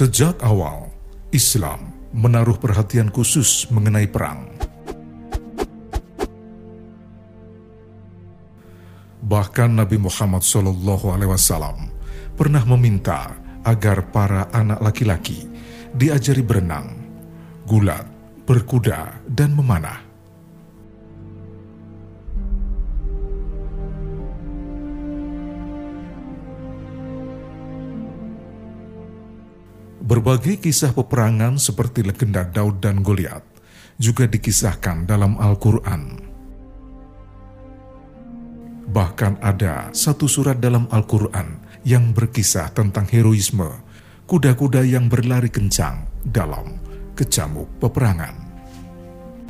Sejak awal, Islam menaruh perhatian khusus mengenai perang. Bahkan Nabi Muhammad SAW pernah meminta agar para anak laki-laki diajari berenang, gulat, berkuda, dan memanah. Berbagai kisah peperangan seperti legenda Daud dan Goliat juga dikisahkan dalam Al-Quran. Bahkan ada satu surat dalam Al-Quran yang berkisah tentang heroisme kuda-kuda yang berlari kencang dalam kecamuk peperangan.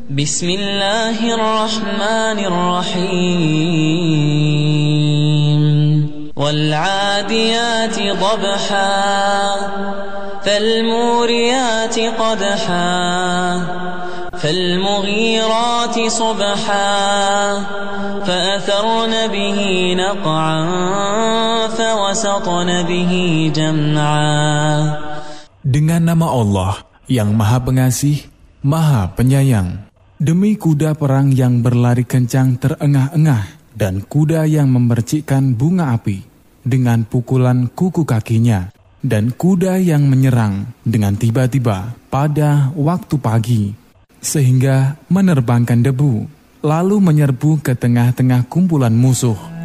Bismillahirrahmanirrahim. والعاديات ضبحا فالموريات قدحا فالمغيرات صبحا فأثرن به نقعا فوسطن به جمعا Dengan nama Allah yang Maha Pengasih, Maha Penyayang, demi kuda perang yang berlari kencang terengah-engah dan kuda yang memercikkan bunga api dengan pukulan kuku kakinya dan kuda yang menyerang dengan tiba-tiba pada waktu pagi, sehingga menerbangkan debu, lalu menyerbu ke tengah-tengah kumpulan musuh.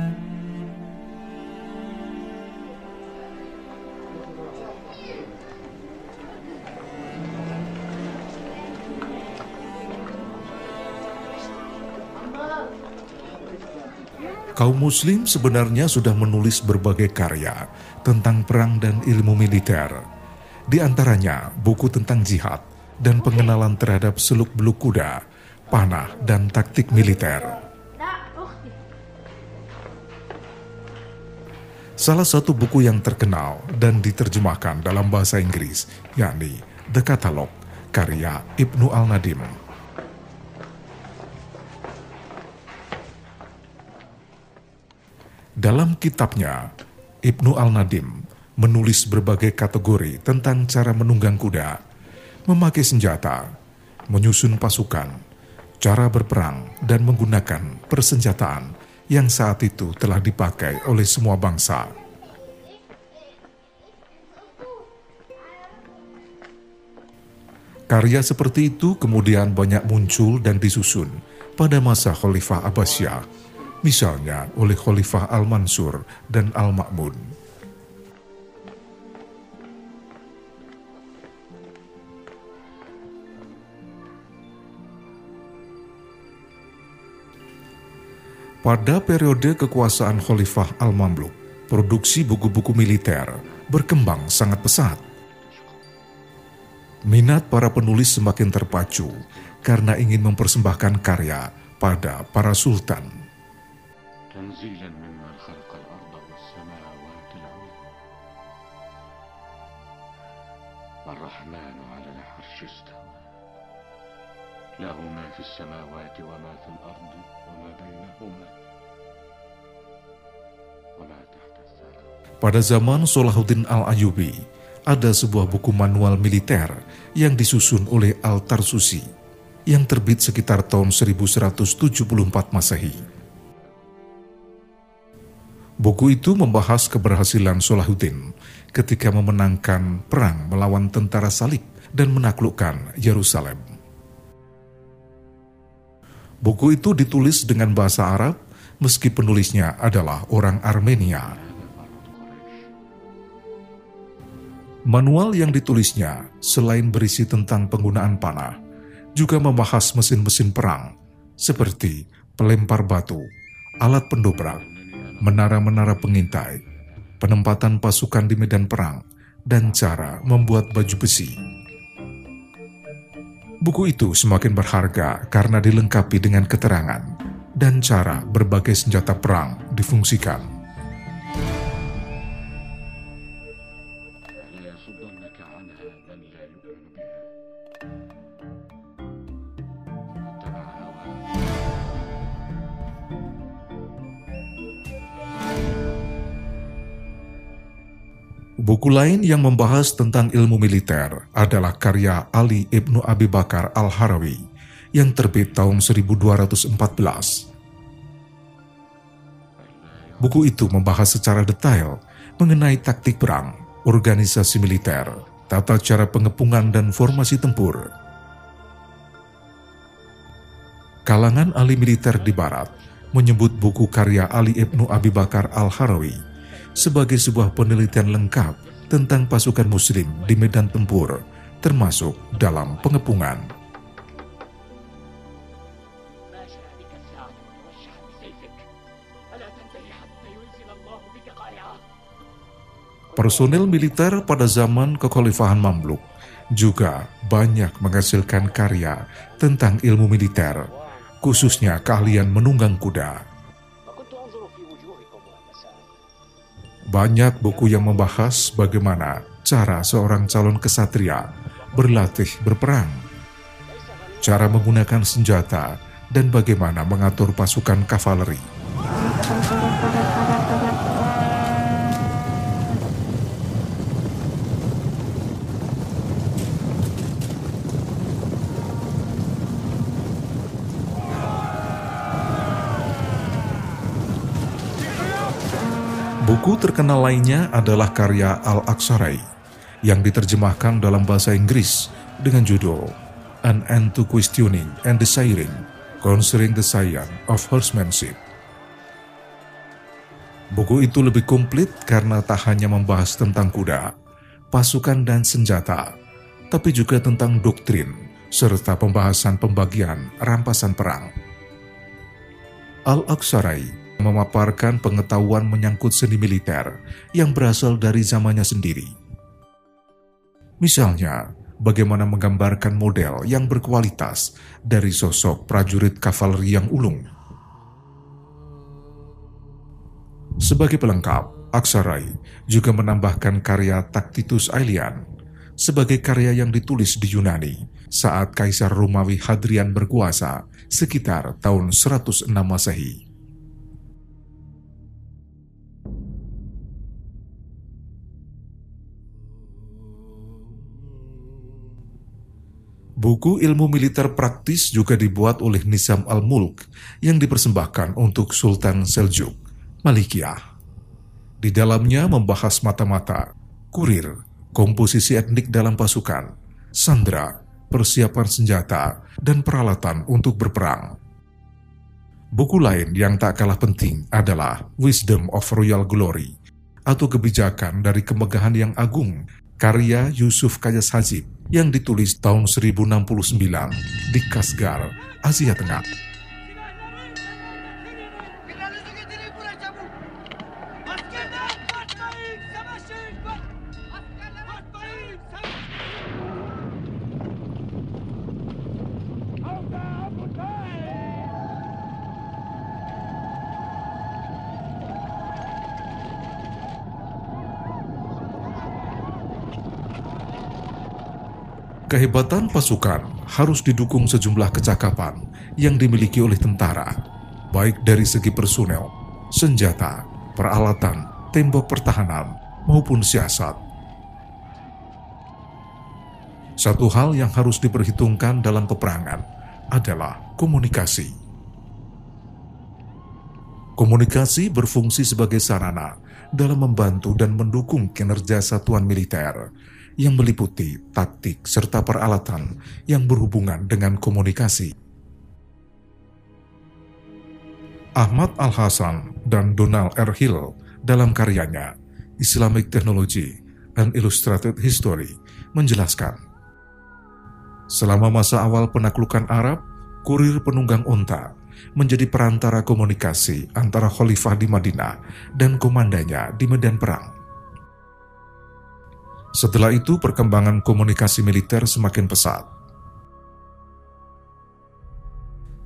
Kaum Muslim sebenarnya sudah menulis berbagai karya tentang perang dan ilmu militer. Di antaranya buku tentang jihad dan pengenalan terhadap seluk-beluk kuda, panah, dan taktik militer. Salah satu buku yang terkenal dan diterjemahkan dalam bahasa Inggris, yakni The Catalog, karya Ibnu Al-Nadim. Dalam kitabnya, Ibnu Al-Nadim menulis berbagai kategori tentang cara menunggang kuda, memakai senjata, menyusun pasukan, cara berperang, dan menggunakan persenjataan yang saat itu telah dipakai oleh semua bangsa. Karya seperti itu kemudian banyak muncul dan disusun pada masa Khalifah Abbasiyah misalnya oleh Khalifah Al-Mansur dan Al-Ma'mun. Pada periode kekuasaan Khalifah Al-Mamluk, produksi buku-buku militer berkembang sangat pesat. Minat para penulis semakin terpacu karena ingin mempersembahkan karya pada para sultan. تنزيلا ممن خلق الأرض والسماوات العلى الرحمن على العرش استوى له ما في السماوات وما في الأرض وما بينهما وما تحت الثرى Pada zaman Salahuddin Al-Ayubi, ada sebuah buku manual militer yang disusun oleh Al-Tarsusi yang terbit sekitar tahun 1174 Masehi. Buku itu membahas keberhasilan Salahuddin ketika memenangkan perang melawan tentara salib dan menaklukkan Yerusalem. Buku itu ditulis dengan bahasa Arab meski penulisnya adalah orang Armenia. Manual yang ditulisnya selain berisi tentang penggunaan panah, juga membahas mesin-mesin perang seperti pelempar batu, alat pendobrak, menara-menara pengintai, penempatan pasukan di medan perang, dan cara membuat baju besi. Buku itu semakin berharga karena dilengkapi dengan keterangan dan cara berbagai senjata perang difungsikan. Buku lain yang membahas tentang ilmu militer adalah karya Ali Ibnu Abi Bakar Al-Harawi yang terbit tahun 1214. Buku itu membahas secara detail mengenai taktik perang, organisasi militer, tata cara pengepungan dan formasi tempur. Kalangan ahli militer di barat menyebut buku karya Ali Ibnu Abi Bakar Al-Harawi sebagai sebuah penelitian lengkap tentang pasukan muslim di medan tempur, termasuk dalam pengepungan. Personel militer pada zaman kekhalifahan Mamluk juga banyak menghasilkan karya tentang ilmu militer, khususnya keahlian menunggang kuda. Banyak buku yang membahas bagaimana cara seorang calon kesatria berlatih berperang, cara menggunakan senjata, dan bagaimana mengatur pasukan kavaleri. Buku terkenal lainnya adalah karya Al-Aqsarai yang diterjemahkan dalam bahasa Inggris dengan judul An End to Questioning and Desiring Concerning the Science of Horsemanship. Buku itu lebih komplit karena tak hanya membahas tentang kuda, pasukan dan senjata, tapi juga tentang doktrin serta pembahasan pembagian rampasan perang. Al-Aqsarai memaparkan pengetahuan menyangkut seni militer yang berasal dari zamannya sendiri. Misalnya, bagaimana menggambarkan model yang berkualitas dari sosok prajurit kavaleri yang ulung. Sebagai pelengkap, Aksarai juga menambahkan karya Tacitus Aelian sebagai karya yang ditulis di Yunani saat Kaisar Romawi Hadrian berkuasa sekitar tahun 106 Masehi. Buku ilmu militer praktis juga dibuat oleh Nizam al-Mulk yang dipersembahkan untuk Sultan Seljuk, Malikiyah. Di dalamnya membahas mata-mata, kurir, komposisi etnik dalam pasukan, sandra, persiapan senjata, dan peralatan untuk berperang. Buku lain yang tak kalah penting adalah Wisdom of Royal Glory atau kebijakan dari kemegahan yang agung karya Yusuf Kayas Hajib yang ditulis tahun 1069 di Kasgar, Asia Tengah. Kehebatan pasukan harus didukung sejumlah kecakapan yang dimiliki oleh tentara, baik dari segi personel, senjata, peralatan, tembok pertahanan, maupun siasat. Satu hal yang harus diperhitungkan dalam peperangan adalah komunikasi. Komunikasi berfungsi sebagai sarana dalam membantu dan mendukung kinerja satuan militer yang meliputi taktik serta peralatan yang berhubungan dengan komunikasi. Ahmad Al-Hasan dan Donald R. Hill dalam karyanya Islamic Technology and Illustrated History menjelaskan, selama masa awal penaklukan Arab, kurir penunggang unta menjadi perantara komunikasi antara khalifah di Madinah dan komandannya di medan perang. Setelah itu perkembangan komunikasi militer semakin pesat.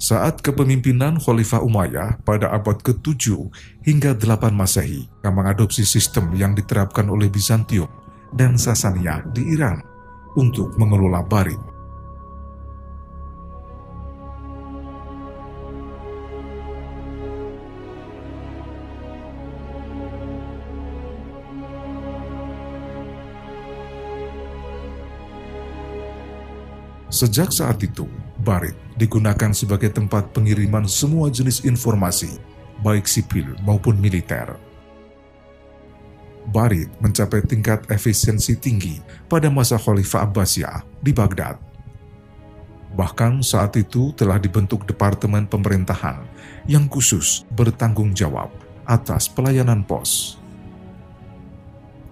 Saat kepemimpinan Khalifah Umayyah pada abad ke-7 hingga 8 Masehi yang mengadopsi sistem yang diterapkan oleh Bizantium dan Sasania di Iran untuk mengelola barit. Sejak saat itu, Barit digunakan sebagai tempat pengiriman semua jenis informasi, baik sipil maupun militer. Barit mencapai tingkat efisiensi tinggi pada masa Khalifah Abbasiyah di Baghdad. Bahkan saat itu telah dibentuk Departemen Pemerintahan yang khusus bertanggung jawab atas pelayanan pos.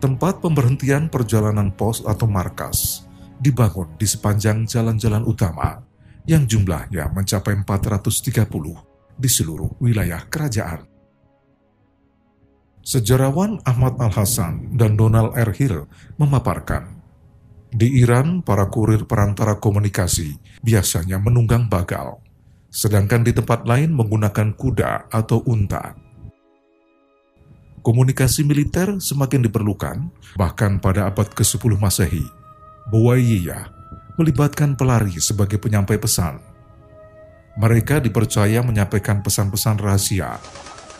Tempat pemberhentian perjalanan pos atau markas dibangun di sepanjang jalan-jalan utama yang jumlahnya mencapai 430 di seluruh wilayah kerajaan. Sejarawan Ahmad Al-Hasan dan Donald R. Hill memaparkan, di Iran para kurir perantara komunikasi biasanya menunggang bagal, sedangkan di tempat lain menggunakan kuda atau unta. Komunikasi militer semakin diperlukan, bahkan pada abad ke-10 Masehi Buwaiyah melibatkan pelari sebagai penyampai pesan. Mereka dipercaya menyampaikan pesan-pesan rahasia,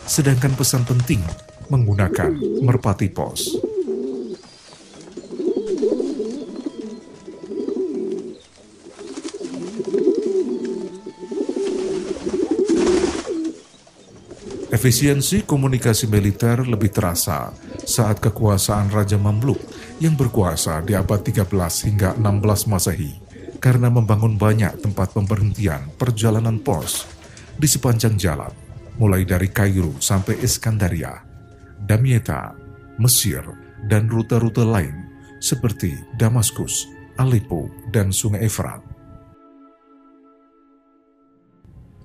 sedangkan pesan penting menggunakan merpati pos. Efisiensi komunikasi militer lebih terasa saat kekuasaan Raja Mamluk yang berkuasa di abad 13 hingga 16 Masehi karena membangun banyak tempat pemberhentian perjalanan pos di sepanjang jalan, mulai dari Kairo sampai Iskandaria, Damietta, Mesir, dan rute-rute lain seperti Damaskus, Aleppo, dan Sungai Efrat.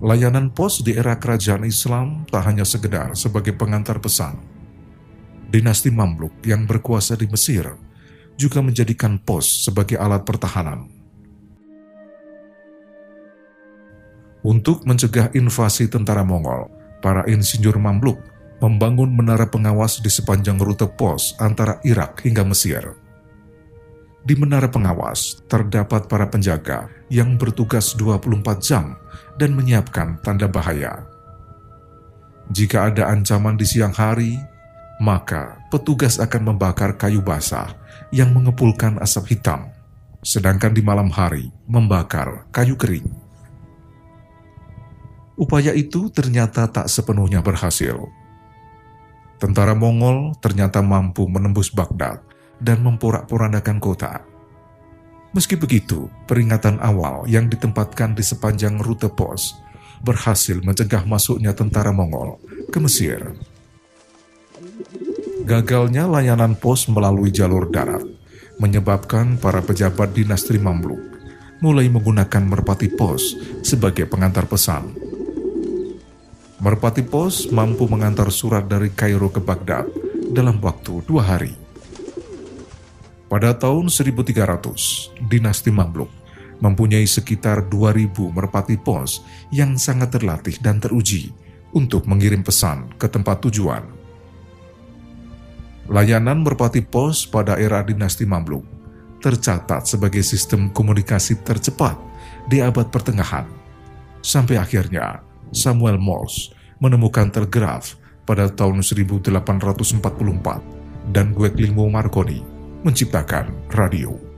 Layanan pos di era kerajaan Islam tak hanya sekedar sebagai pengantar pesan. Dinasti Mamluk yang berkuasa di Mesir juga menjadikan pos sebagai alat pertahanan. Untuk mencegah invasi tentara Mongol, para insinyur Mamluk membangun menara pengawas di sepanjang rute pos antara Irak hingga Mesir. Di menara pengawas terdapat para penjaga yang bertugas 24 jam dan menyiapkan tanda bahaya. Jika ada ancaman di siang hari, maka petugas akan membakar kayu basah yang mengepulkan asap hitam, sedangkan di malam hari membakar kayu kering. Upaya itu ternyata tak sepenuhnya berhasil. Tentara Mongol ternyata mampu menembus Baghdad dan memporak-porandakan kota. Meski begitu, peringatan awal yang ditempatkan di sepanjang rute pos berhasil mencegah masuknya tentara Mongol ke Mesir. Gagalnya layanan pos melalui jalur darat menyebabkan para pejabat dinasti Mamluk mulai menggunakan merpati pos sebagai pengantar pesan. Merpati pos mampu mengantar surat dari Kairo ke Baghdad dalam waktu dua hari. Pada tahun 1300, dinasti Mamluk mempunyai sekitar 2000 merpati pos yang sangat terlatih dan teruji untuk mengirim pesan ke tempat tujuan. Layanan merpati pos pada era dinasti Mamluk tercatat sebagai sistem komunikasi tercepat di abad pertengahan. Sampai akhirnya Samuel Morse menemukan telegraf pada tahun 1844 dan Guglielmo Marconi menciptakan radio.